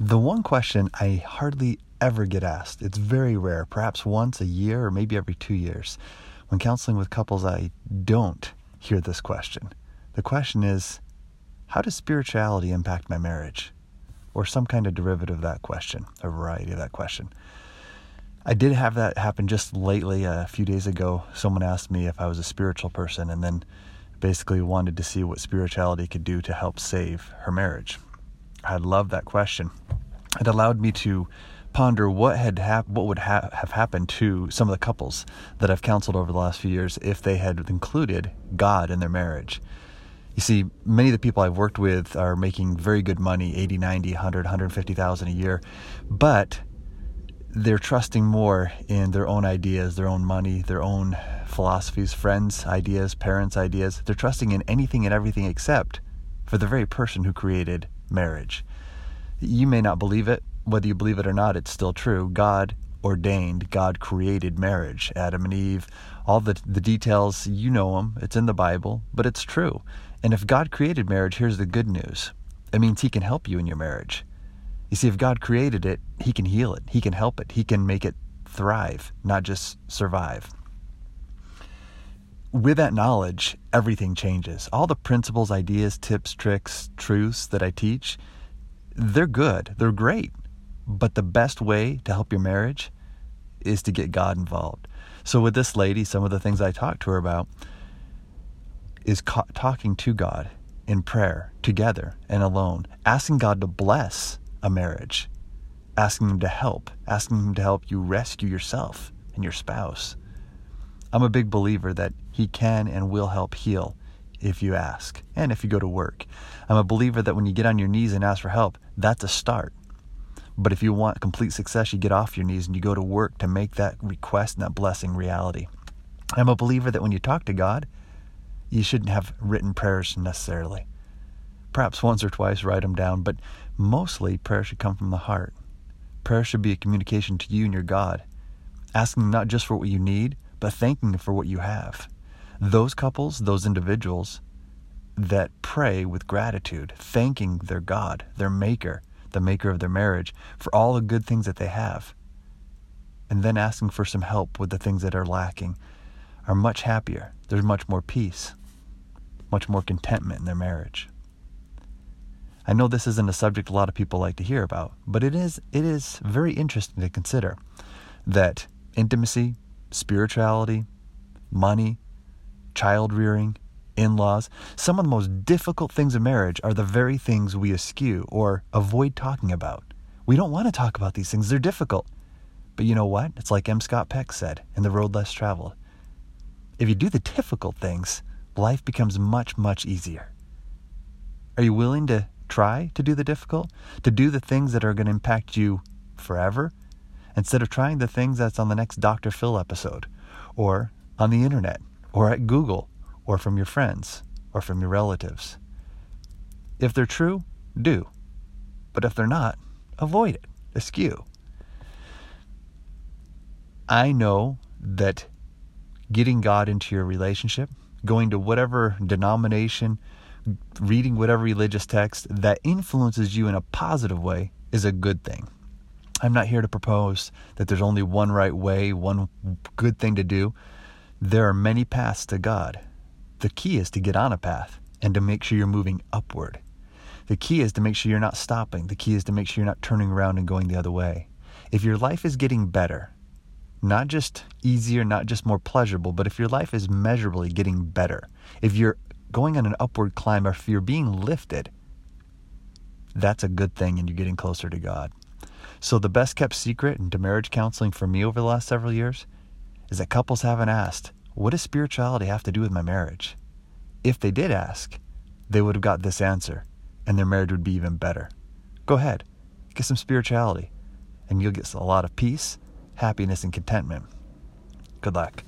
The one question I hardly ever get asked, it's very rare, perhaps once a year or maybe every two years. When counseling with couples, I don't hear this question. The question is, how does spirituality impact my marriage? Or some kind of derivative of that question, a variety of that question. I did have that happen just lately. A few days ago, someone asked me if I was a spiritual person and then basically wanted to see what spirituality could do to help save her marriage. I loved that question. It allowed me to ponder what had hap- what would ha- have happened to some of the couples that I've counseled over the last few years if they had included God in their marriage. You see, many of the people I've worked with are making very good money, 80, 90, 100, 150,000 a year, but they're trusting more in their own ideas, their own money, their own philosophies, friends' ideas, parents' ideas. They're trusting in anything and everything except for the very person who created marriage. You may not believe it. Whether you believe it or not, it's still true. God ordained, God created marriage. Adam and Eve, all the, the details, you know them. It's in the Bible, but it's true. And if God created marriage, here's the good news it means He can help you in your marriage. You see, if God created it, He can heal it, He can help it, He can make it thrive, not just survive. With that knowledge, everything changes. All the principles, ideas, tips, tricks, truths that I teach, they're good, they're great. But the best way to help your marriage is to get God involved. So, with this lady, some of the things I talked to her about is talking to God in prayer, together and alone, asking God to bless a marriage, asking Him to help, asking Him to help you rescue yourself and your spouse. I'm a big believer that He can and will help heal if you ask and if you go to work. I'm a believer that when you get on your knees and ask for help, that's a start. But if you want complete success, you get off your knees and you go to work to make that request and that blessing reality. I'm a believer that when you talk to God, you shouldn't have written prayers necessarily. Perhaps once or twice write them down, but mostly prayer should come from the heart. Prayer should be a communication to you and your God, asking not just for what you need, but thanking for what you have. Those couples, those individuals that pray with gratitude, thanking their God, their Maker, the Maker of their marriage, for all the good things that they have, and then asking for some help with the things that are lacking, are much happier. There's much more peace, much more contentment in their marriage. I know this isn't a subject a lot of people like to hear about, but it is it is very interesting to consider that intimacy, spirituality, money, child rearing, in-laws, some of the most difficult things in marriage are the very things we eschew or avoid talking about. We don't want to talk about these things. They're difficult. But you know what? It's like M. Scott Peck said in The Road Less Traveled. If you do the difficult things, life becomes much, much easier. Are you willing to try to do the difficult, to do the things that are going to impact you forever, instead of trying the things that's on the next Dr. Phil episode, or on the internet, or at Google, or from your friends, or from your relatives. If they're true, do. But if they're not, avoid it, eschew. I know that getting God into your relationship, going to whatever denomination, reading whatever religious text that influences you in a positive way is a good thing. I'm not here to propose that there's only one right way, one good thing to do. There are many paths to God. The key is to get on a path and to make sure you're moving upward. The key is to make sure you're not stopping. The key is to make sure you're not turning around and going the other way. If your life is getting better, not just easier, not just more pleasurable, but if your life is measurably getting better, if you're going on an upward climb or if you're being lifted, that's a good thing and you're getting closer to God. So, the best kept secret in marriage counseling for me over the last several years is that couples haven't asked, What does spirituality have to do with my marriage? If they did ask, they would have got this answer and their marriage would be even better. Go ahead, get some spirituality, and you'll get a lot of peace, happiness, and contentment. Good luck.